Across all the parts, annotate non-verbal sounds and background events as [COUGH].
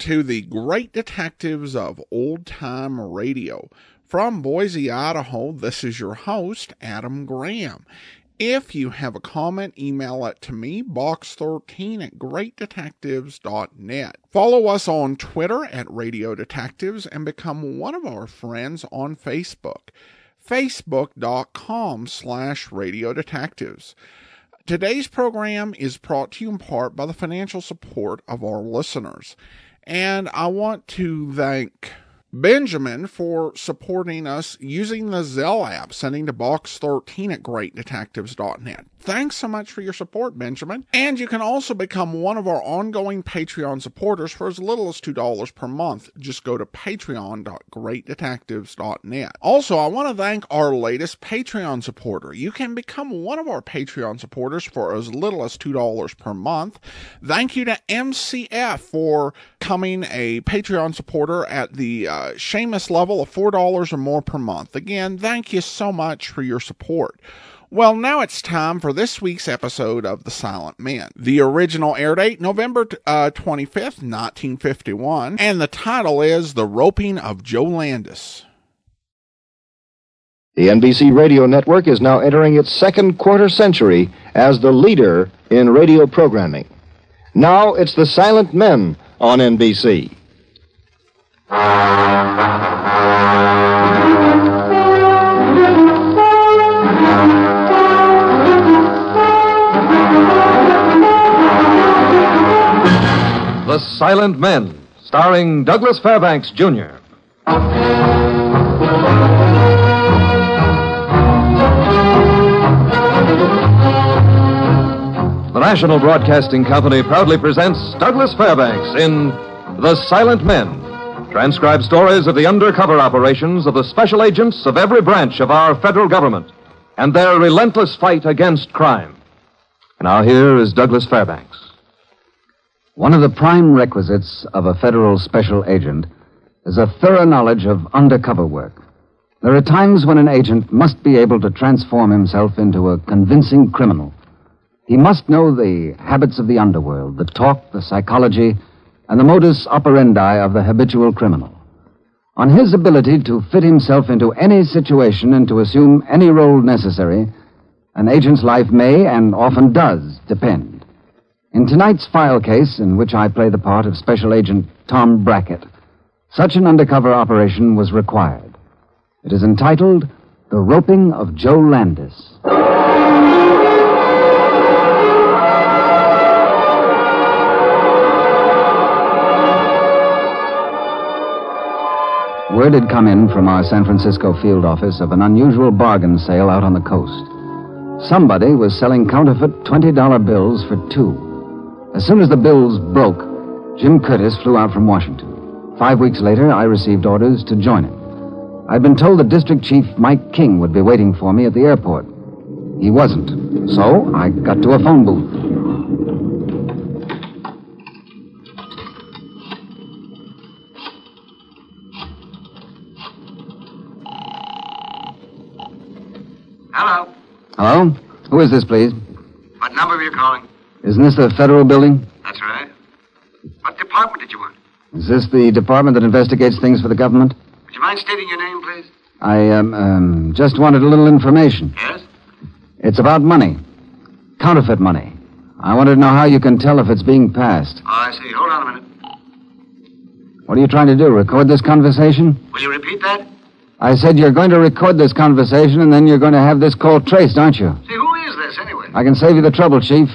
To the Great Detectives of Old Time Radio. From Boise, Idaho, this is your host, Adam Graham. If you have a comment, email it to me, box13 at greatdetectives.net. Follow us on Twitter at Radio Detectives and become one of our friends on Facebook, facebook.com slash Radio Detectives. Today's program is brought to you in part by the financial support of our listeners. And I want to thank Benjamin for supporting us using the Zelle app, sending to box13 at greatdetectives.net. Thanks so much for your support, Benjamin. And you can also become one of our ongoing Patreon supporters for as little as $2 per month. Just go to patreon.greatdetectives.net. Also, I want to thank our latest Patreon supporter. You can become one of our Patreon supporters for as little as $2 per month. Thank you to MCF for becoming a Patreon supporter at the uh, uh, Seamus level of $4 or more per month. Again, thank you so much for your support. Well, now it's time for this week's episode of The Silent Men. The original air date, November uh, 25th, 1951, and the title is The Roping of Joe Landis. The NBC Radio Network is now entering its second quarter century as the leader in radio programming. Now it's The Silent Men on NBC. The Silent Men, starring Douglas Fairbanks, Jr. The National Broadcasting Company proudly presents Douglas Fairbanks in The Silent Men, transcribed stories of the undercover operations of the special agents of every branch of our federal government and their relentless fight against crime. Now, here is Douglas Fairbanks. One of the prime requisites of a federal special agent is a thorough knowledge of undercover work. There are times when an agent must be able to transform himself into a convincing criminal. He must know the habits of the underworld, the talk, the psychology, and the modus operandi of the habitual criminal. On his ability to fit himself into any situation and to assume any role necessary, an agent's life may and often does depend. In tonight's file case, in which I play the part of Special Agent Tom Brackett, such an undercover operation was required. It is entitled The Roping of Joe Landis. Word had come in from our San Francisco field office of an unusual bargain sale out on the coast. Somebody was selling counterfeit $20 bills for two. As soon as the bills broke, Jim Curtis flew out from Washington. Five weeks later, I received orders to join him. I'd been told that District Chief Mike King would be waiting for me at the airport. He wasn't, so I got to a phone booth. Hello. Who is this, please? What number are you calling? Isn't this the federal building? That's right. What department did you want? Is this the department that investigates things for the government? Would you mind stating your name, please? I um, um, just wanted a little information. Yes? It's about money. Counterfeit money. I wanted to know how you can tell if it's being passed. Oh, I see. Hold on a minute. What are you trying to do? Record this conversation? Will you repeat that? I said you're going to record this conversation and then you're going to have this call traced, aren't you? See, who is this, anyway? I can save you the trouble, Chief.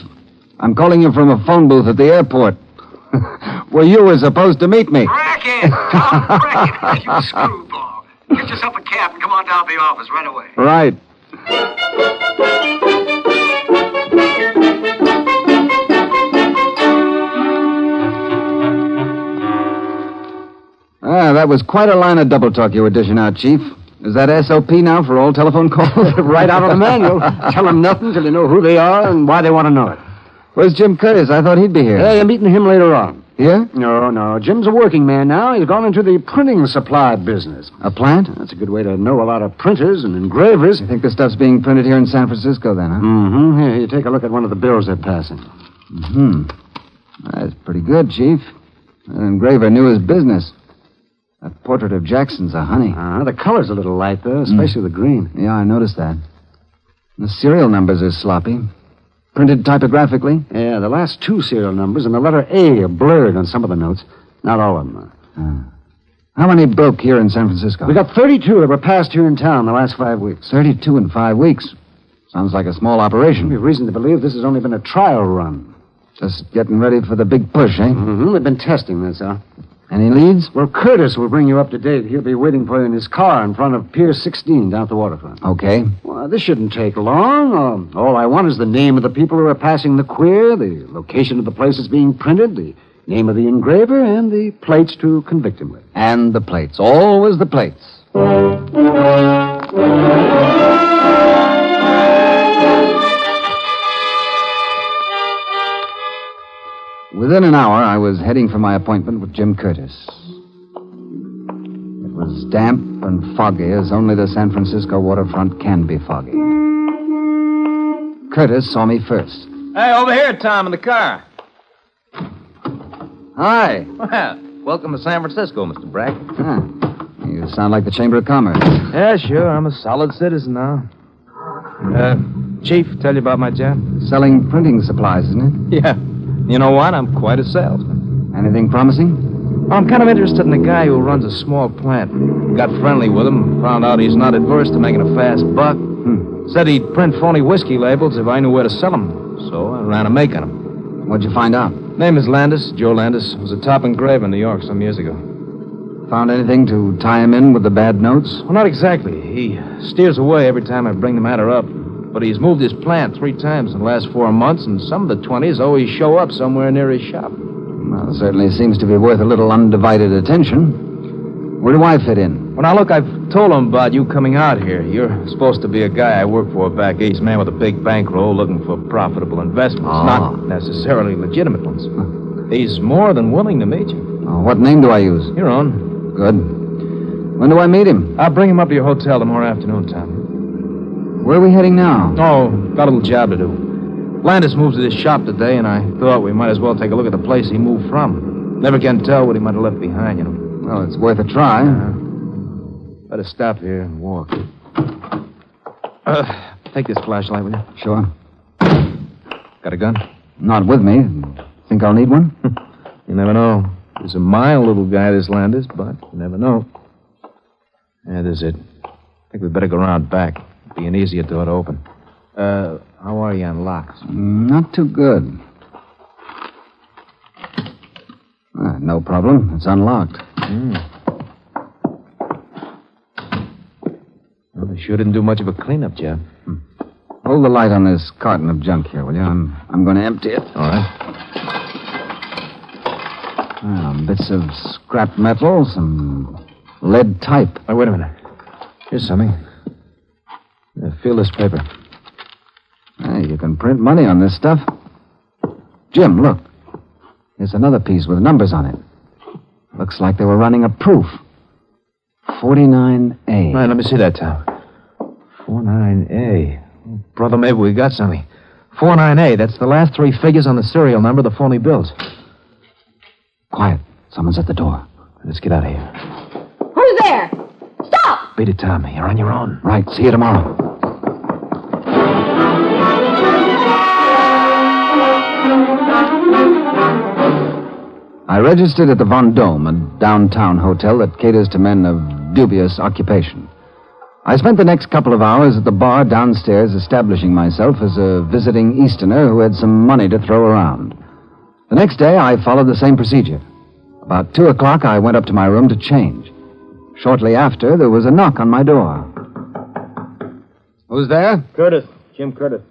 I'm calling you from a phone booth at the airport. [LAUGHS] Where you were supposed to meet me. Brackett! Tom [LAUGHS] Brackett! you screwball. Get yourself a cab and come on down to the office right away. Right. Ah, that was quite a line of double talk you were dishing out, Chief. Is that SOP now for all telephone calls? [LAUGHS] right out of the manual. Tell them nothing till they know who they are and why they want to know it. Where's Jim Curtis? I thought he'd be here. Yeah, you're meeting him later on. Yeah? No, no. Jim's a working man now. He's gone into the printing supply business. A plant? That's a good way to know a lot of printers and engravers. You think the stuff's being printed here in San Francisco, then, huh? Mm-hmm. Here, you take a look at one of the bills they're passing. Mm hmm. That's pretty good, Chief. The engraver knew his business. That portrait of Jackson's a honey. Uh, the color's a little light, though, especially the green. Yeah, I noticed that. The serial numbers are sloppy. Printed typographically? Yeah, the last two serial numbers and the letter A are blurred on some of the notes. Not all of them. How many broke here in San Francisco? We got 32 that were passed here in town the last five weeks. 32 in five weeks. Sounds like a small operation. We have reason to believe this has only been a trial run. Just getting ready for the big push, eh? Mm-hmm. They've been testing this, huh? Any leads? Well, Curtis will bring you up to date. He'll be waiting for you in his car in front of Pier 16 down at the waterfront. Okay. Well, this shouldn't take long. Um, all I want is the name of the people who are passing the queer, the location of the place it's being printed, the name of the engraver, and the plates to convict him with. And the plates. Always the plates. [LAUGHS] Within an hour, I was heading for my appointment with Jim Curtis. It was damp and foggy as only the San Francisco waterfront can be foggy. Curtis saw me first. Hey, over here, Tom, in the car. Hi. Well, welcome to San Francisco, Mr. Brack. Huh. You sound like the Chamber of Commerce. Yeah, sure. I'm a solid citizen now. Uh, Chief, tell you about my job? Selling printing supplies, isn't it? Yeah. You know what? I'm quite a salesman. Anything promising? I'm kind of interested in the guy who runs a small plant. Got friendly with him, found out he's not adverse to making a fast buck. Hmm. Said he'd print phony whiskey labels if I knew where to sell them. So I ran a make on him. What'd you find out? Name is Landis, Joe Landis. Was a top engraver in New York some years ago. Found anything to tie him in with the bad notes? Well, not exactly. He steers away every time I bring the matter up. But he's moved his plant three times in the last four months, and some of the 20s always show up somewhere near his shop. Well, certainly seems to be worth a little undivided attention. Where do I fit in? Well, now, look, I've told him about you coming out here. You're supposed to be a guy I work for back east, man with a big bankroll looking for profitable investments, Ah. not necessarily legitimate ones. He's more than willing to meet you. Oh, what name do I use? Your own. Good. When do I meet him? I'll bring him up to your hotel tomorrow afternoon, Tom. Where are we heading now? Oh, got a little job to do. Landis moves to this shop today, and I thought we might as well take a look at the place he moved from. Never can tell what he might have left behind, you know. Well, it's worth a try. Better stop here and walk. Uh, take this flashlight, will you? Sure. Got a gun? Not with me. Think I'll need one? [LAUGHS] You never know. He's a mild little guy, this Landis, but you never know. Yeah, this is it. I think we'd better go around back. Be an easier door to open. Uh, how are you on locks? Not too good. Ah, no problem. It's unlocked. Well, they sure didn't do much of a cleanup job. Hold the light on this carton of junk here, will you? I'm, I'm going to empty it. All right. Ah, bits of scrap metal, some lead type. Oh, wait a minute. Here's something. Uh, yeah, feel this paper. Hey, you can print money on this stuff. Jim, look. Here's another piece with numbers on it. Looks like they were running a proof. 49A. All right, let me see that, Tom. 49A. Oh, brother, maybe we got something. 49A, that's the last three figures on the serial number of the phony bills. Quiet. Someone's at the door. Let's get out of here. Who's there? Beat it, Tom. You're on your own. Right. See you tomorrow. I registered at the Vendome, a downtown hotel that caters to men of dubious occupation. I spent the next couple of hours at the bar downstairs establishing myself as a visiting Easterner who had some money to throw around. The next day, I followed the same procedure. About two o'clock, I went up to my room to change. Shortly after, there was a knock on my door. Who's there? Curtis. Jim Curtis.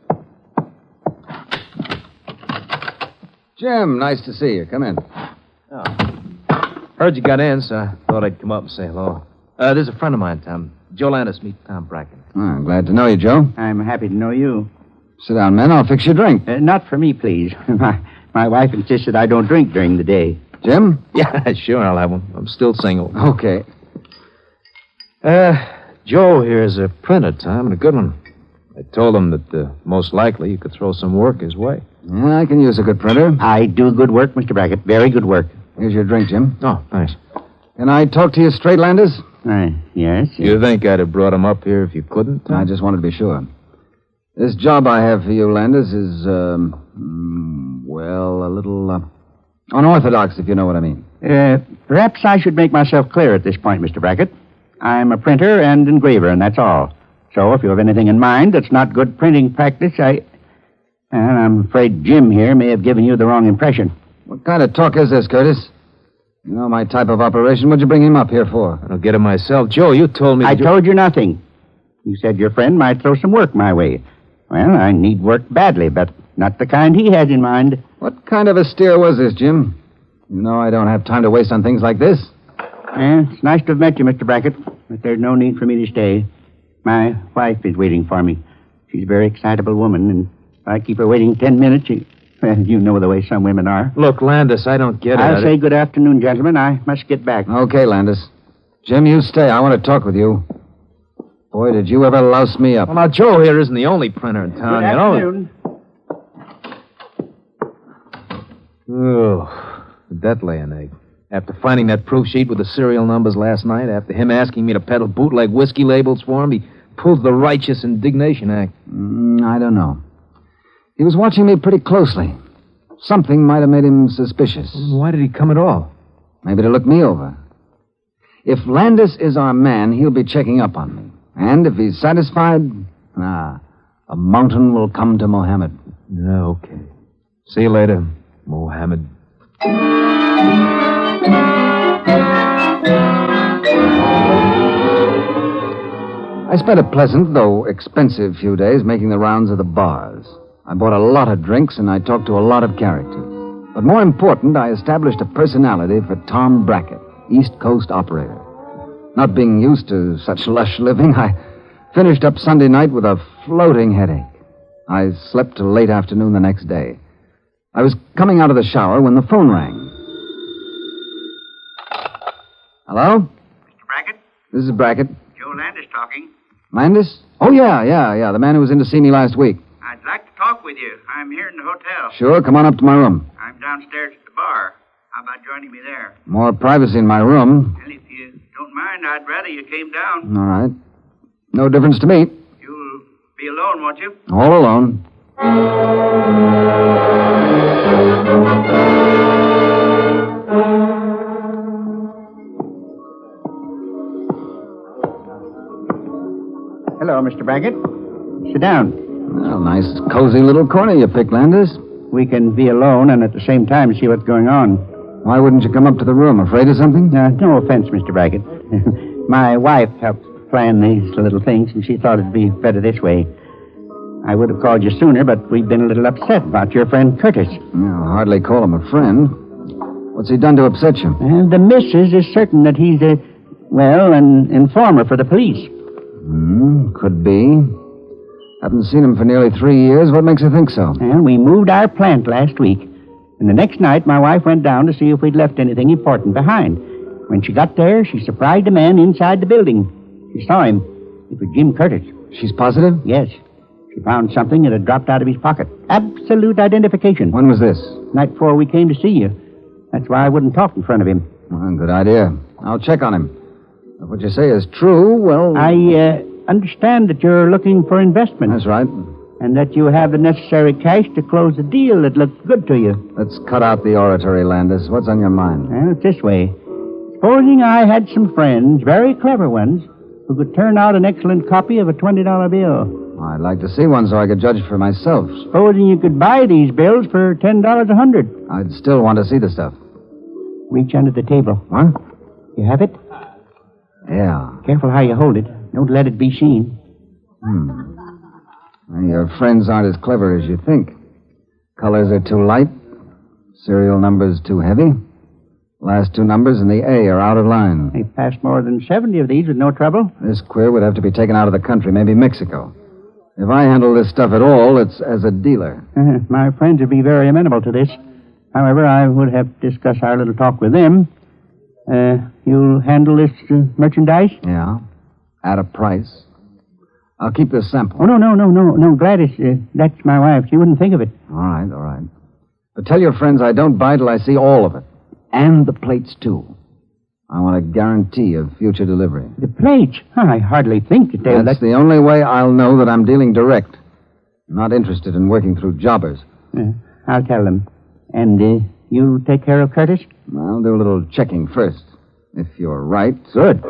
Jim, nice to see you. Come in. Heard you got in, so I thought I'd come up and say hello. Uh, there's a friend of mine, Tom. Joe Landis. Meet Tom Brackett. Ah, glad to know you, Joe. I'm happy to know you. Sit down, men. I'll fix your drink. Uh, not for me, please. [LAUGHS] my, my wife insists that I don't drink during the day. Jim? [LAUGHS] Yeah, sure, I'll have one. I'm still single. Okay. Uh, Joe here is a printer, Tom, and a good one. I told him that uh, most likely you could throw some work his way. Yeah, I can use a good printer. I do good work, Mr. Brackett. Very good work. Here's your drink, Jim. Oh, thanks. Can I talk to you straight, Landis? Uh, yes. You think I'd have brought him up here if you couldn't? I just wanted to be sure. This job I have for you, Landis, is, um, mm, well, a little uh, unorthodox, if you know what I mean. Uh, perhaps I should make myself clear at this point, Mr. Brackett. I'm a printer and engraver, and that's all. So if you have anything in mind that's not good printing practice, I. And I'm afraid Jim here may have given you the wrong impression. What kind of talk is this, Curtis? You know my type of operation. What'd you bring him up here for? I'll get him myself. Joe, you told me. I to... told you nothing. You said your friend might throw some work my way. Well, I need work badly, but not the kind he had in mind. What kind of a steer was this, Jim? You know I don't have time to waste on things like this. Eh, it's nice to have met you, Mr. Brackett, but there's no need for me to stay. My wife is waiting for me. She's a very excitable woman, and if I keep her waiting ten minutes, she... Well, you know the way some women are. Look, Landis, I don't get it. I'll say good afternoon, gentlemen. I must get back. Okay, Landis. Jim, you stay. I want to talk with you. Boy, did you ever louse me up. Well, now, Joe here isn't the only printer in town, Good you know. afternoon. Oh, did that lay an egg? After finding that proof sheet with the serial numbers last night, after him asking me to peddle bootleg whiskey labels for him, he pulled the righteous indignation act. Mm, I don't know. He was watching me pretty closely. Something might have made him suspicious. Why did he come at all? Maybe to look me over. If Landis is our man, he'll be checking up on me. And if he's satisfied, ah, a mountain will come to Mohammed. Okay. See you later, Mohammed. I spent a pleasant, though expensive, few days making the rounds of the bars. I bought a lot of drinks and I talked to a lot of characters. But more important, I established a personality for Tom Brackett, East Coast operator. Not being used to such lush living, [LAUGHS] I finished up Sunday night with a floating headache. I slept till late afternoon the next day. I was coming out of the shower when the phone rang. Hello? Mr. Brackett? This is Brackett. Joe Landis talking. Landis? Oh, yeah, yeah, yeah. The man who was in to see me last week. I'd like to talk with you. I'm here in the hotel. Sure, come on up to my room. I'm downstairs at the bar. How about joining me there? More privacy in my room. Well, if you don't mind, I'd rather you came down. All right. No difference to me. You'll be alone, won't you? All alone. Hello, Mr. Brackett. Sit down. Well, nice, cozy little corner you picked, Landis. We can be alone and at the same time see what's going on. Why wouldn't you come up to the room? Afraid of something? Uh, no offense, Mr. Brackett. [LAUGHS] My wife helps plan these little things, and she thought it'd be better this way. I would have called you sooner, but we've been a little upset about your friend Curtis. I'll hardly call him a friend. What's he done to upset you? And the missus is certain that he's a, well, an informer for the police. Hmm, could be. Haven't seen him for nearly three years. What makes you think so? And we moved our plant last week. And the next night, my wife went down to see if we'd left anything important behind. When she got there, she surprised a man inside the building. She saw him. It was Jim Curtis. She's positive? Yes. She found something that had dropped out of his pocket. Absolute identification. When was this? Night before we came to see you. That's why I wouldn't talk in front of him. Well, good idea. I'll check on him. If what you say is true, well. I uh, understand that you're looking for investment. That's right. And that you have the necessary cash to close a deal that looks good to you. Let's cut out the oratory, Landis. What's on your mind? Well, it's this way. Supposing I had some friends, very clever ones, who could turn out an excellent copy of a $20 bill. I'd like to see one so I could judge for myself. Supposing you could buy these bills for $10 a hundred. I'd still want to see the stuff. Reach under the table. What? You have it? Yeah. Careful how you hold it. Don't let it be seen. Hmm. Well, your friends aren't as clever as you think. Colors are too light. Serial numbers too heavy. Last two numbers and the A are out of line. They passed more than 70 of these with no trouble. This queer would have to be taken out of the country, maybe Mexico. If I handle this stuff at all, it's as a dealer. Uh, my friends would be very amenable to this. However, I would have to discuss our little talk with them. Uh, you'll handle this uh, merchandise? Yeah. At a price. I'll keep this sample. Oh, no, no, no, no, no. Gladys, uh, that's my wife. She wouldn't think of it. All right, all right. But tell your friends I don't buy till I see all of it. And the plates, too. I want a guarantee of future delivery. The plates? I hardly think that they'll That's let... the only way I'll know that I'm dealing direct. I'm not interested in working through jobbers. Uh, I'll tell them. And uh, you take care of Curtis? I'll do a little checking first. If you're right. Good.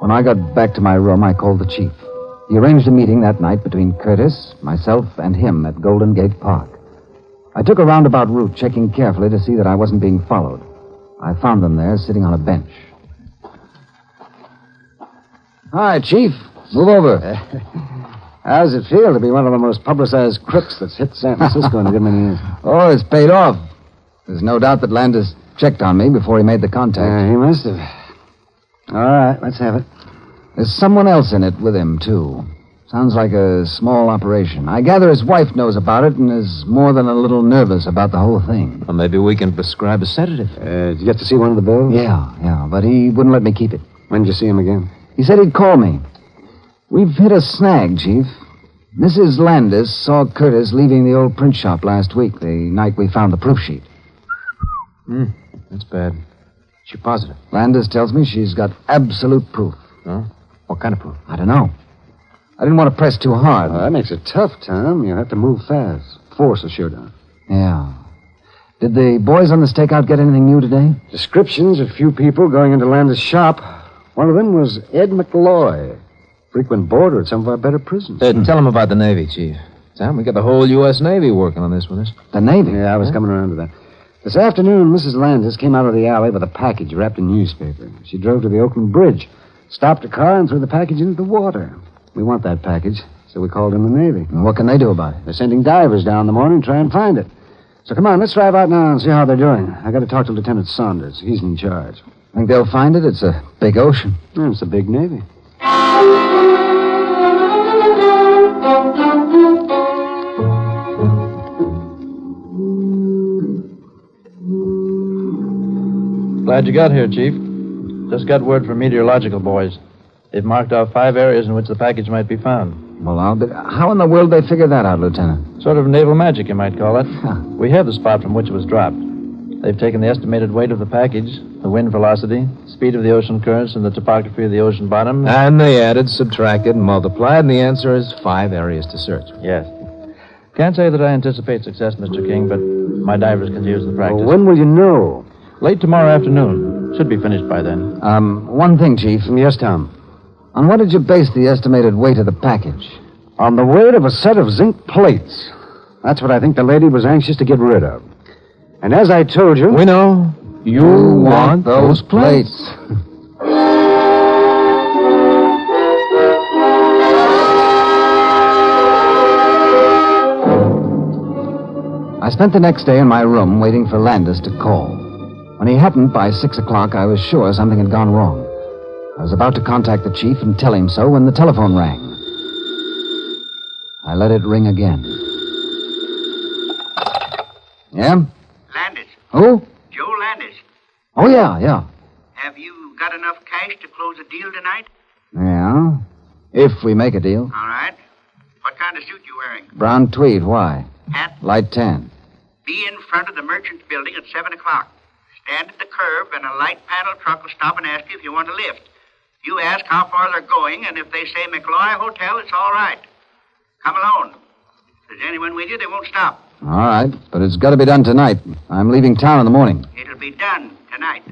When I got back to my room, I called the chief. He arranged a meeting that night between Curtis, myself, and him at Golden Gate Park. I took a roundabout route, checking carefully to see that I wasn't being followed. I found them there, sitting on a bench. Hi, Chief. Move over. [LAUGHS] How does it feel to be one of the most publicized crooks that's hit San Francisco in a good many years? [LAUGHS] Oh, it's paid off. There's no doubt that Landis checked on me before he made the contact. Uh, he must have. All right, let's have it. There's someone else in it with him, too. Sounds like a small operation. I gather his wife knows about it and is more than a little nervous about the whole thing. Well, maybe we can prescribe a sedative. Uh, did you get to see one of the bills? Yeah, yeah, but he wouldn't let me keep it. When did you see him again? He said he'd call me. We've hit a snag, Chief. Mrs. Landis saw Curtis leaving the old print shop last week, the night we found the proof sheet. Hmm, that's bad. She positive? Landis tells me she's got absolute proof. Huh? What kind of proof? I don't know. I didn't want to press too hard. Well, that makes it tough, Tom. You have to move fast. Force a showdown. Yeah. Did the boys on the stakeout get anything new today? Descriptions of few people going into Landis' shop. One of them was Ed McCloy, frequent boarder at some of our better prisons. Uh, Tell him about the Navy, Chief. Sam, we got the whole U.S. Navy working on this with us. The Navy? Yeah, I was coming around to that. This afternoon, Mrs. Landis came out of the alley with a package wrapped in newspaper. She drove to the Oakland Bridge, stopped a car, and threw the package into the water. We want that package, so we called in the Navy. And what can they do about it? They're sending divers down in the morning to try and find it. So come on, let's drive out now and see how they're doing. I got to talk to Lieutenant Saunders. He's in charge. Think they'll find it? It's a big ocean. Yeah, it's a big Navy. Glad you got here, Chief. Just got word from meteorological boys. They've marked off five areas in which the package might be found. Well, I'll be... how in the world did they figure that out, Lieutenant? Sort of naval magic, you might call it. Huh. We have the spot from which it was dropped. They've taken the estimated weight of the package, the wind velocity, speed of the ocean currents, and the topography of the ocean bottom. And they added, subtracted, and multiplied, and the answer is five areas to search. Yes. Can't say that I anticipate success, Mr. King, but my divers can use the practice. Well, when will you know? Late tomorrow afternoon. Should be finished by then. Um, one thing, Chief. Yes, Tom. On what did you base the estimated weight of the package? On the weight of a set of zinc plates. That's what I think the lady was anxious to get rid of. And as I told you. We know. You, want those plates. I spent the next day in my room waiting for Landis to call. When he hadn't by six o'clock, I was sure something had gone wrong. I was about to contact the chief and tell him so when the telephone rang. I let it ring again. Yeah? Landis. Who? Joe Landis. Oh, yeah, yeah. Have you got enough cash to close a deal tonight? Yeah. If we make a deal. All right. What kind of suit you wearing? Brown tweed, why? Hat? Light tan. Be in front of the merchant's building at 7 o'clock. Stand at the curb, and a light panel truck will stop and ask you if you want a lift. You ask how far they're going, and if they say McLoy Hotel, it's all right. Come alone. If there's anyone with you, they won't stop. All right, but it's got to be done tonight. I'm leaving town in the morning. It'll be done tonight.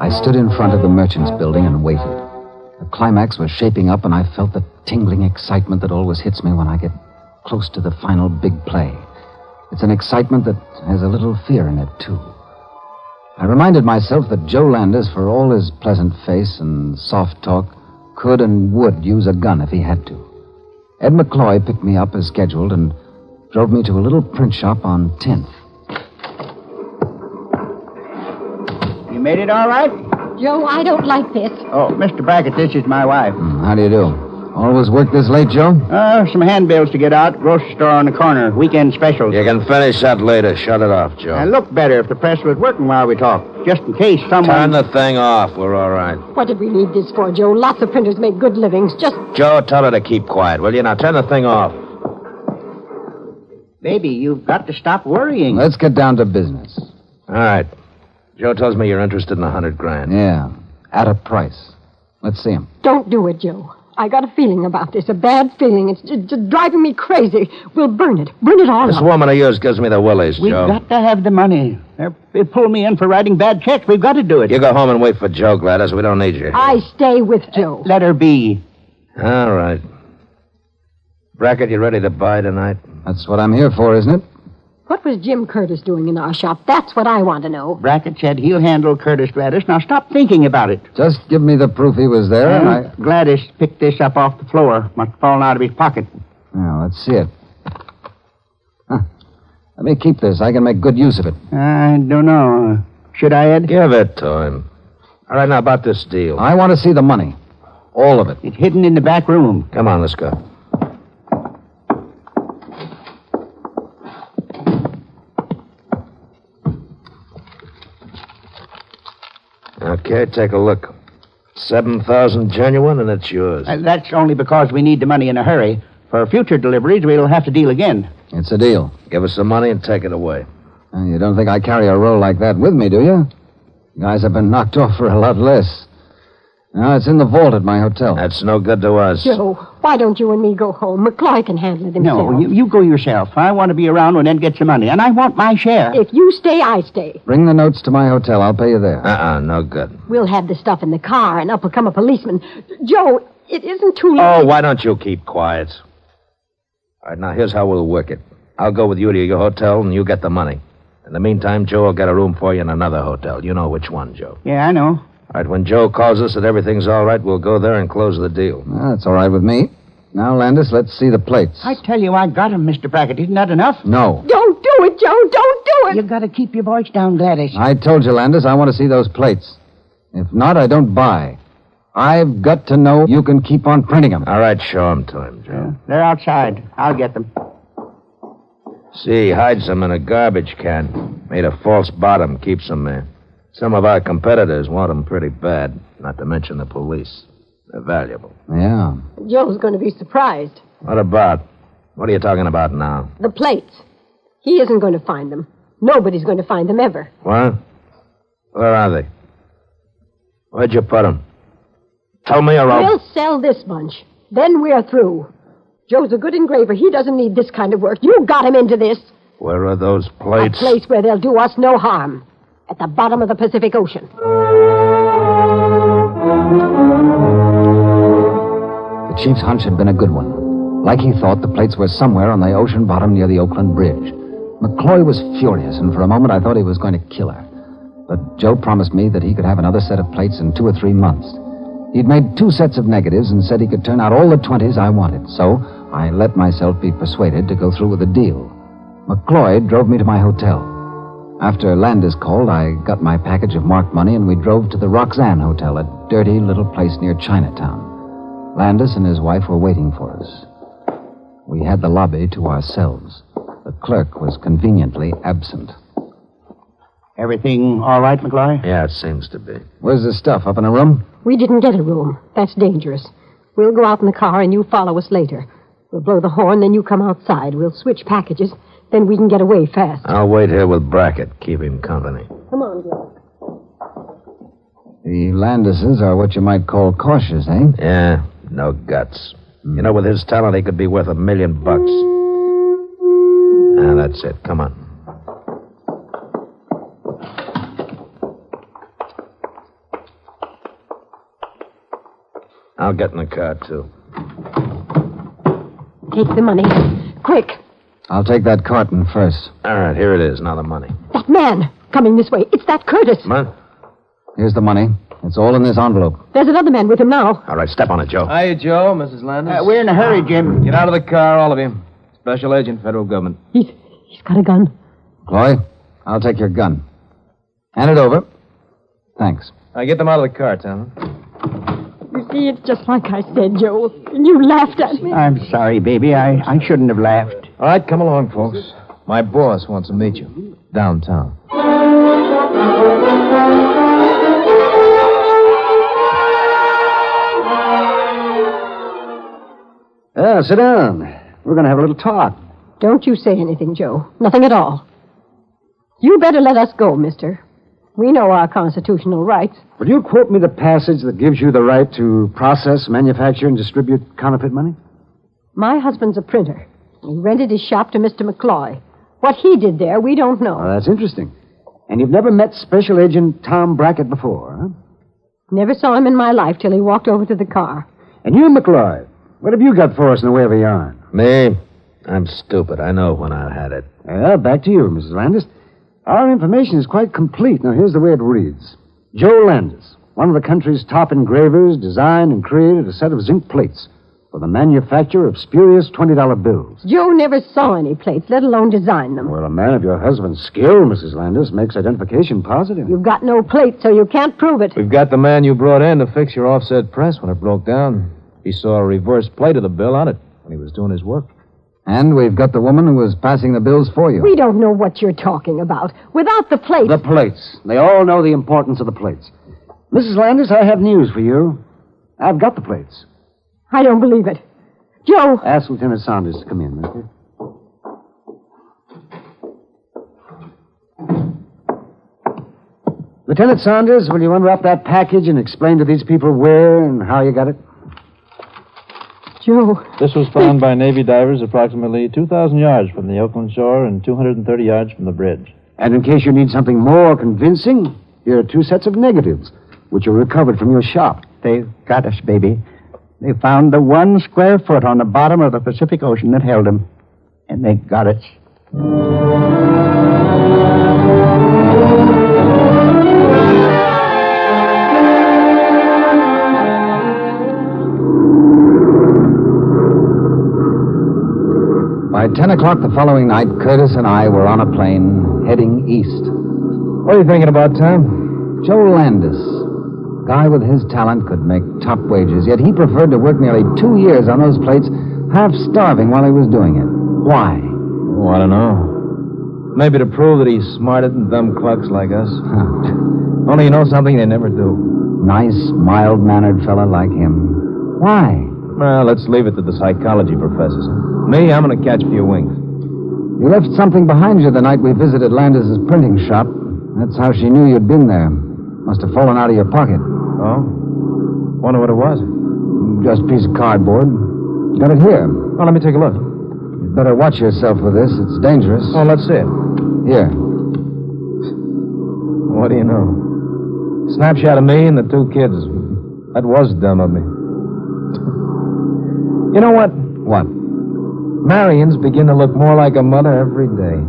I stood in front of the merchant's building and waited. The climax was shaping up, and I felt the tingling excitement that always hits me when I get close to the final big play. It's an excitement that has a little fear in it, too. I reminded myself that Joe Landis, for all his pleasant face and soft talk, could and would use a gun if he had to. Ed McCloy picked me up as scheduled and drove me to a little print shop on 10th. You made it all right? Joe, I don't like this. Oh, Mr. Brackett, this is my wife. Hmm, How do you do? Always work this late, Joe? Uh, some handbills to get out. Grocery store on the corner. Weekend specials. You can finish that later. Shut it off, Joe. I look better if the press was working while we talk. Just in case someone. Turn the thing off. We're all right. What did we need this for, Joe? Lots of printers make good livings. Just Joe, tell her to keep quiet, will you? Now turn the thing off. Baby, you've got to stop worrying. Let's get down to business. All right. Joe tells me you're interested in a hundred grand. Yeah, at a price. Let's see him. don't do it, Joe. I got a feeling about this, a bad feeling. It's just, just driving me crazy. We'll burn it. Burn it all This up. woman of yours gives me the willies, We've Joe. got to have the money. They're, they pull me in for writing bad checks. We've got to do it. You go home and wait for Joe, Gladys. We don't need you. I stay with Joe. Uh, let her be. All right. Brackett, you ready to buy tonight? That's what I'm here for, isn't it? What was Jim Curtis doing in our shop? That's what I want to know. Brackett said he'll handle Curtis Gladys. Now stop thinking about it. Just give me the proof he was there, and hmm. I. Gladys picked this up off the floor. Must have fallen out of his pocket. Now, let's see it. Huh. Let me keep this. I can make good use of it. I don't know. Should I, Ed? Give it to him. All right, now about this deal. I want to see the money. All of it. It's hidden in the back room. Come on, let's go. Okay, take a look. Seven thousand genuine, and it's yours. Uh, that's only because we need the money in a hurry. For future deliveries, we'll have to deal again. It's a deal. Give us the money and take it away. Uh, You don't think I carry a roll like that with me, do you? Guys have been knocked off for a lot less. Now, it's in the vault at my hotel. That's no good to us. Joe, why don't you and me go home? McCloy can handle it himself. No, you, you go yourself. I want to be around when Ed gets the money, and I want my share. If you stay, I stay. Bring the notes to my hotel. I'll pay you there. Uh-uh, no good. We'll have the stuff in the car, and up will come a policeman. Joe, it isn't too late. Oh, why don't you keep quiet? All right, now here's how we'll work it. I'll go with you to your hotel, and you get the money. In the meantime, Joe will get a room for you in another hotel. You know which one, Joe. Yeah, I know. All right, when Joe calls us that everything's all right, we'll go there and close the deal. Well, that's all right with me. Now, Landis, let's see the plates. I tell you, I got him, Mr. Brackett. Isn't that enough? No. Don't do it, Joe. Don't do it. You got to keep your voice down, Gladys. I told you, Landis, I want to see those plates. If not, I don't buy. I've got to know you can keep on printing them. All right, show 'em to him, Joe. They're outside. I'll get them. See, he hides them in a garbage can. Made a false bottom, keeps them there. Some of our competitors want them pretty bad, not to mention the police. They're valuable. Yeah. Joe's going to be surprised. What about? What are you talking about now? The plates. He isn't going to find them. Nobody's going to find them ever. What? Where are they? Where'd you put them? Tell me or I'll... We'll sell this bunch. Then we're through. Joe's a good engraver. He doesn't need this kind of work. You got him into this. Where are those plates? A plates? place where they'll do us no harm. At the bottom of the Pacific Ocean. The chief's hunch had been a good one. Like he thought, the plates were somewhere on the ocean bottom near the Oakland Bridge. McCloy was furious, and for a moment I thought he was going to kill her. But Joe promised me that he could have another set of plates in two or three months. He'd made two sets of negatives and said he could turn out all the 20s I wanted. So I let myself be persuaded to go through with the deal. McCloy drove me to my hotel. After Landis called, I got my package of marked money and we drove to the Roxanne Hotel, a dirty little place near Chinatown. Landis and his wife were waiting for us. We had the lobby to ourselves. The clerk was conveniently absent. Everything all right, McCloy? Yeah, it seems to be. Where's the stuff? Up in a room? We didn't get a room. That's dangerous. We'll go out in the car and you follow us later. We'll blow the horn, then you come outside. We'll switch packages. Then we can get away fast. I'll wait here with Brackett. Keep him company. Come on, Joe. The Landises are what you might call cautious, eh? Yeah, no guts. You know, with his talent, he could be worth a million bucks. Ah, that's it. Come on. I'll get in the car, too. Take the money. Quick. I'll take that carton first. All right, here it is. Now the money. That man coming this way. It's that Curtis. Come on. Here's the money. It's all in this envelope. There's another man with him now. All right, step on it, Joe. Hiya, Joe, Mrs. Landis. Uh, we're in a hurry, Jim. Get out of the car, all of you. Special agent, federal government. He's he's got a gun. Chloe, I'll take your gun. Hand it over. Thanks. I get them out of the car, Tom. There's See, it's just like I said, Joe. You laughed at me. I'm sorry, baby. I, I shouldn't have laughed. All right, come along, folks. My boss wants to meet you downtown. Yeah, sit down. We're going to have a little talk. Don't you say anything, Joe. Nothing at all. You better let us go, mister. We know our constitutional rights. Will you quote me the passage that gives you the right to process, manufacture, and distribute counterfeit money? My husband's a printer. He rented his shop to Mr. McCloy. What he did there, we don't know. Oh, that's interesting. And you've never met Special Agent Tom Brackett before, huh? Never saw him in my life till he walked over to the car. And you, McCloy, what have you got for us in the way of a yarn? Me? I'm stupid. I know when I've had it. Well, back to you, Mrs. Landis. Our information is quite complete. Now, here's the way it reads Joe Landis, one of the country's top engravers, designed and created a set of zinc plates for the manufacture of spurious $20 bills. Joe never saw any plates, let alone design them. Well, a man of your husband's skill, Mrs. Landis, makes identification positive. You've got no plates, so you can't prove it. We've got the man you brought in to fix your offset press when it broke down. He saw a reverse plate of the bill on it when he was doing his work. And we've got the woman who was passing the bills for you. We don't know what you're talking about. Without the plates. The plates. They all know the importance of the plates. Mrs. Landis, I have news for you. I've got the plates. I don't believe it. Joe. Ask Lieutenant Saunders to come in, mister. Lieutenant Saunders, will you unwrap that package and explain to these people where and how you got it? Joe. This was found by Navy divers approximately 2,000 yards from the Oakland shore and 230 yards from the bridge. And in case you need something more convincing, here are two sets of negatives, which you recovered from your shop. They've got us, baby. They found the one square foot on the bottom of the Pacific Ocean that held them. And they got it. By 10 o'clock the following night, Curtis and I were on a plane heading east. What are you thinking about, Tom? Joe Landis. Guy with his talent could make top wages, yet he preferred to work nearly two years on those plates, half starving while he was doing it. Why? Oh, I don't know. Maybe to prove that he's smarter than dumb clucks like us. [LAUGHS] Only you know something they never do. Nice, mild mannered fella like him. Why? Well, let's leave it to the psychology professors. Me, I'm going to catch a few winks. You left something behind you the night we visited Landis's printing shop. That's how she knew you'd been there. Must have fallen out of your pocket. Oh? Wonder what it was. Just a piece of cardboard. Got it here. Oh, let me take a look. You'd better watch yourself with this. It's dangerous. Oh, let's see it. Here. What do you know? Snapshot of me and the two kids. That was dumb of me. You know what? What? Marion's begin to look more like a mother every day.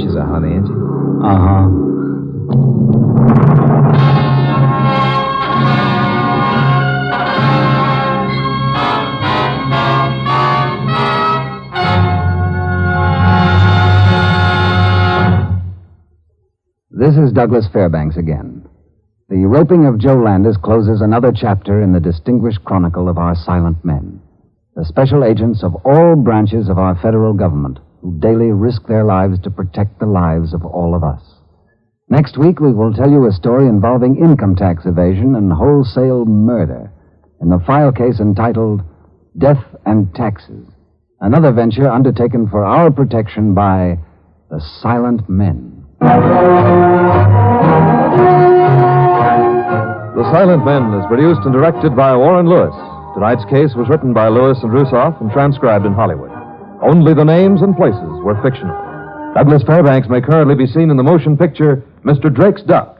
She's a honey, ain't she? Uh huh. This is Douglas Fairbanks again. The roping of Joe Landis closes another chapter in the distinguished chronicle of our silent men, the special agents of all branches of our federal government who daily risk their lives to protect the lives of all of us. Next week, we will tell you a story involving income tax evasion and wholesale murder in the file case entitled Death and Taxes, another venture undertaken for our protection by the Silent Men. The Silent Men is produced and directed by Warren Lewis. Tonight's case was written by Lewis and Rusoff and transcribed in Hollywood. Only the names and places were fictional. Douglas Fairbanks may currently be seen in the motion picture Mr. Drake's Duck.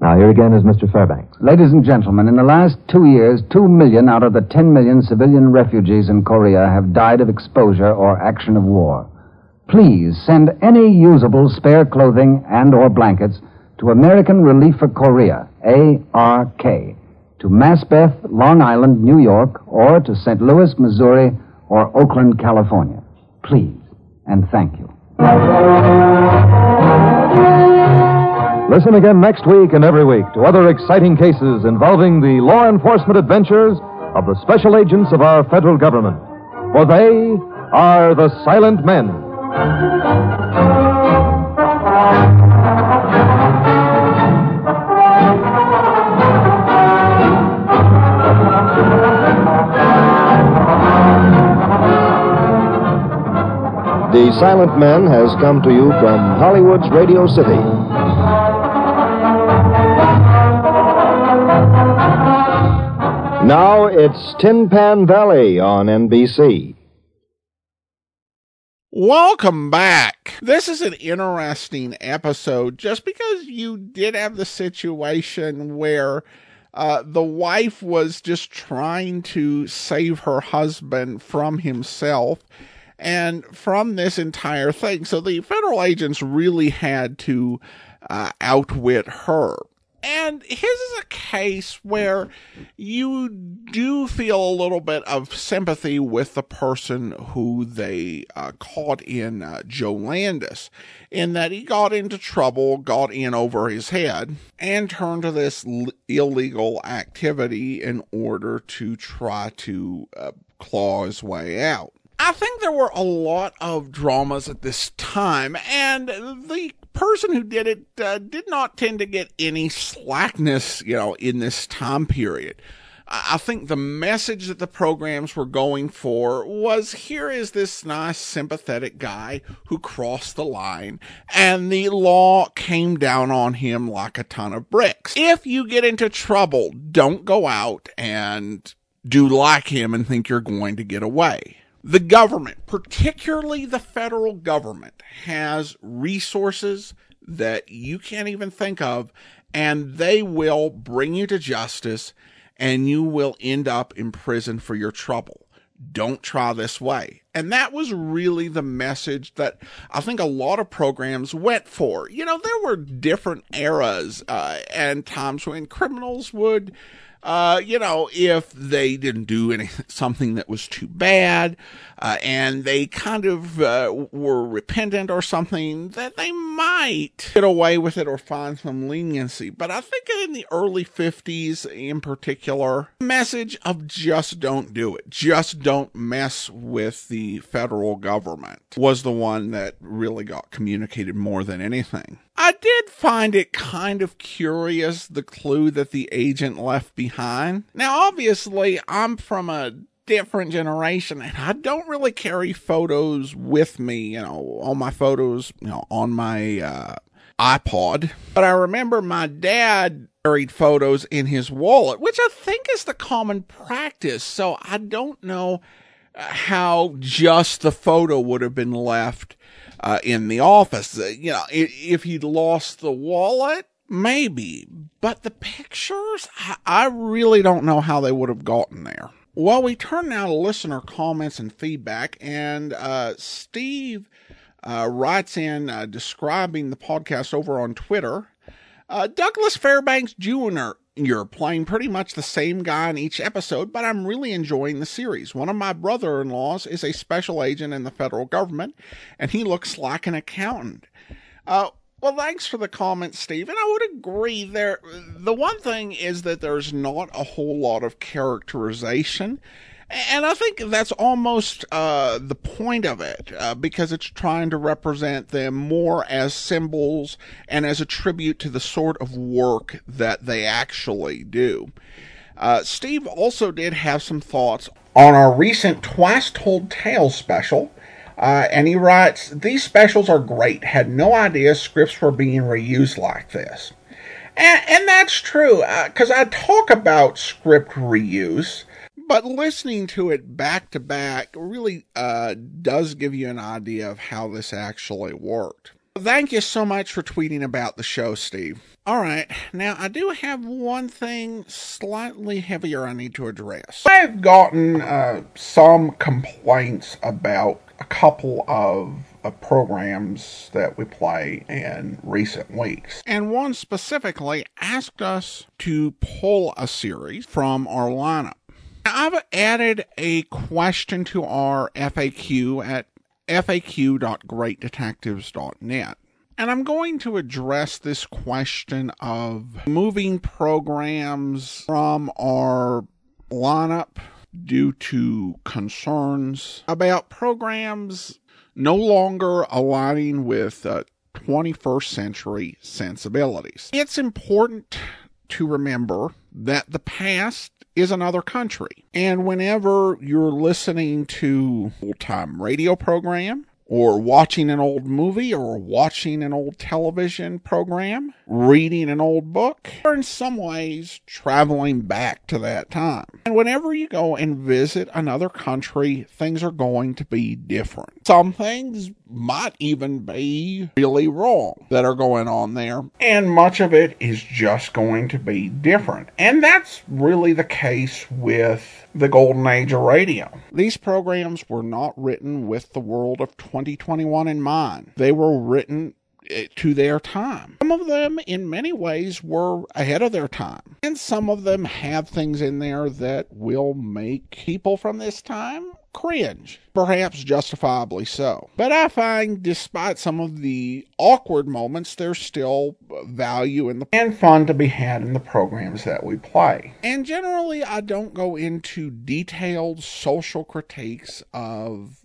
Now, here again is Mr. Fairbanks. Ladies and gentlemen, in the last two years, two million out of the ten million civilian refugees in Korea have died of exposure or action of war. Please send any usable spare clothing and or blankets to American Relief for Korea, ARK, to Maspeth, Long Island, New York, or to St. Louis, Missouri, or Oakland, California. Please, and thank you. Listen again next week and every week to other exciting cases involving the law enforcement adventures of the special agents of our federal government. For they are the silent men. The Silent Men has come to you from Hollywood's Radio City. Now it's Tin Pan Valley on NBC. Welcome back. This is an interesting episode just because you did have the situation where uh, the wife was just trying to save her husband from himself and from this entire thing. So the federal agents really had to uh, outwit her. And his is a case where you do feel a little bit of sympathy with the person who they uh, caught in uh, Joe Landis, in that he got into trouble, got in over his head, and turned to this l- illegal activity in order to try to uh, claw his way out. I think there were a lot of dramas at this time, and the person who did it uh, did not tend to get any slackness, you know, in this time period. I think the message that the programs were going for was here is this nice, sympathetic guy who crossed the line, and the law came down on him like a ton of bricks. If you get into trouble, don't go out and do like him and think you're going to get away. The government, particularly the federal government, has resources that you can't even think of, and they will bring you to justice, and you will end up in prison for your trouble. Don't try this way. And that was really the message that I think a lot of programs went for. You know, there were different eras uh, and times when criminals would uh, you know, if they didn't do any [LAUGHS] something that was too bad, uh, and they kind of uh, were repentant or something, that they might get away with it or find some leniency. But I think in the early 50s in particular, message of just don't do it, just don't mess with the federal government was the one that really got communicated more than anything. I did find it kind of curious the clue that the agent left behind. Now, obviously, I'm from a different generation and I don't really carry photos with me, you know, all my photos, you know, on my uh, iPod. But I remember my dad buried photos in his wallet, which I think is the common practice. So I don't know how just the photo would have been left uh, in the office. Uh, you know, if, he'd lost the wallet, maybe. But the pictures, I, I really don't know how they would have gotten there. Well, we turn now to listener comments and feedback, and uh, Steve uh, writes in uh, describing the podcast over on Twitter. Uh, Douglas Fairbanks Jr. You're playing pretty much the same guy in each episode, but I'm really enjoying the series. One of my brother in laws is a special agent in the federal government, and he looks like an accountant. Uh, well, thanks for the comment, Steve. And I would agree there. The one thing is that there's not a whole lot of characterization. And I think that's almost uh, the point of it, uh, because it's trying to represent them more as symbols and as a tribute to the sort of work that they actually do. Uh, Steve also did have some thoughts on our recent Twice Told Tales special uh, and he writes, These specials are great. Had no idea scripts were being reused like this. And, and that's true, because uh, I talk about script reuse, but listening to it back to back really uh, does give you an idea of how this actually worked. Thank you so much for tweeting about the show, Steve. All right, now I do have one thing slightly heavier I need to address. I've gotten uh, some complaints about a couple of, of programs that we play in recent weeks. And one specifically asked us to pull a series from our lineup. I've added a question to our FAQ at faq.greatdetectives.net. And I'm going to address this question of moving programs from our lineup due to concerns about programs no longer aligning with uh, 21st century sensibilities. It's important to remember that the past is another country. And whenever you're listening to old time radio program or watching an old movie or watching an old television program, reading an old book, or in some ways traveling back to that time. And whenever you go and visit another country, things are going to be different. Some things might even be really wrong that are going on there, and much of it is just going to be different. And that's really the case with the golden age of radio. These programs were not written with the world of 2021 in mind. They were written Eh, to their time. Some of them, in many ways, were ahead of their time. And some of them have things in there that will make people from this time cringe, perhaps justifiably so. But I find, despite some of the awkward moments, there's still value in the and fun to be had in the programs that we play. And generally, I don't go into detailed social critiques of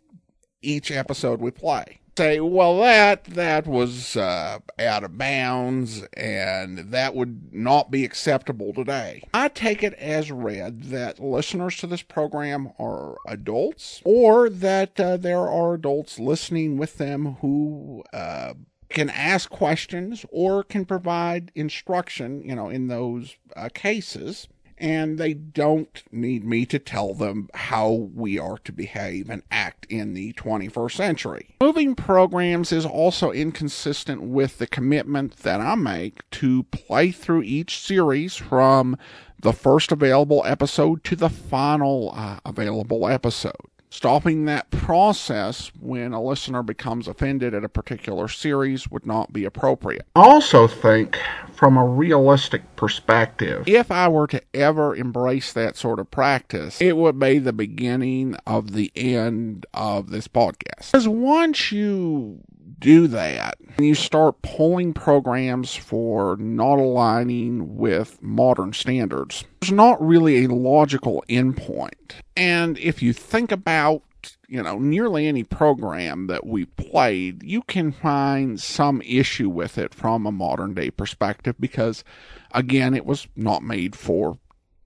each episode we play say, well, that that was uh, out of bounds, and that would not be acceptable today. I take it as read that listeners to this program are adults, or that uh, there are adults listening with them who. Uh, can ask questions or can provide instruction, you know, in those uh, cases and they don't need me to tell them how we are to behave and act in the 21st century. Moving programs is also inconsistent with the commitment that I make to play through each series from the first available episode to the final uh, available episode stopping that process when a listener becomes offended at a particular series would not be appropriate. I also think, from a realistic perspective, if I were to ever embrace that sort of practice, it would be the beginning of the end of this podcast. Because once you do that you start pulling programs for not aligning with modern standards, there's not really a logical endpoint. And if you think about you know, nearly any program that we played, you can find some issue with it from a modern day perspective because, again, it was not made for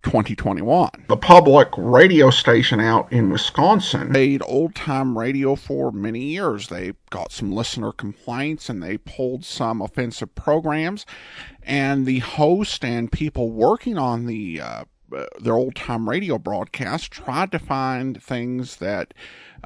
2021. The public radio station out in Wisconsin made old time radio for many years. They got some listener complaints and they pulled some offensive programs. And the host and people working on the uh, their old time radio broadcast tried to find things that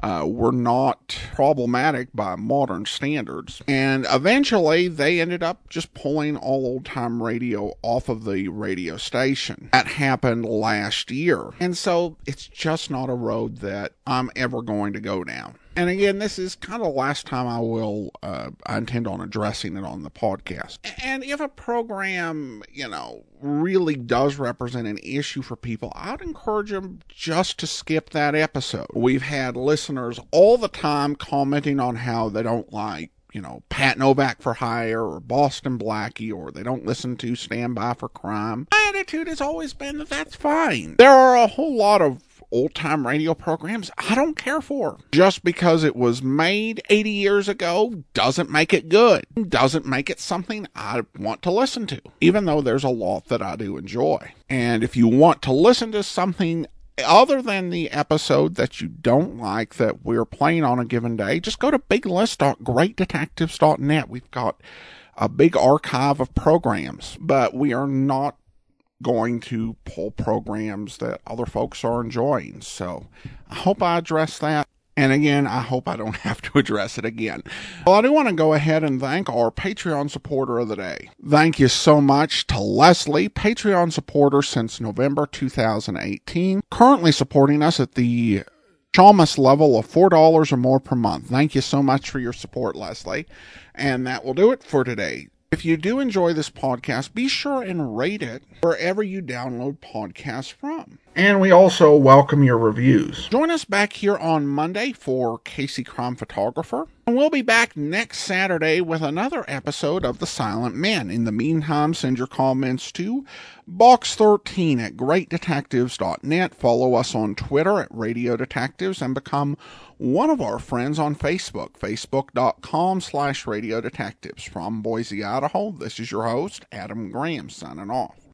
uh, were not problematic by modern standards. And eventually they ended up just pulling all old time radio off of the radio station. That happened last year. And so it's just not a road that I'm ever going to go down. And again, this is kind of the last time I will, uh, I intend on addressing it on the podcast. And if a program, you know, really does represent an issue for people, I'd encourage them just to skip that episode. We've had listeners all the time commenting on how they don't like you know, Pat Novak for Hire or Boston Blackie or they don't listen to Stand By for Crime. My attitude has always been that that's fine. There are a whole lot of old time radio programs I don't care for. Just because it was made 80 years ago doesn't make it good, doesn't make it something I want to listen to, even though there's a lot that I do enjoy. And if you want to listen to something other than the episode that you don't like that we're playing on a given day, just go to biglist.greatdetectives.net. We've got a big archive of programs, but we are not going to pull programs that other folks are enjoying. So I hope I address that. And again, I hope I don't [LAUGHS] have to address it again. Well, I do want to go ahead and thank our Patreon supporter of the day. Thank you so much to Leslie, Patreon supporter since November 2018, currently supporting us at the Shamus level of $4 or more per month. Thank you so much for your support, Leslie. And that will do it for today. If you do enjoy this podcast, be sure and rate it wherever you download podcasts from. And we also welcome your reviews. Join us back here on Monday for Casey Crime Photographer. And we'll be back next Saturday with another episode of The Silent Men. In the meantime, send your comments to box13 at greatdetectives.net. Follow us on Twitter at Radio Detectives and become one of our friends on Facebook, facebook.com slash Radio Detectives. From Boise, Idaho, this is your host, Adam Graham, signing off.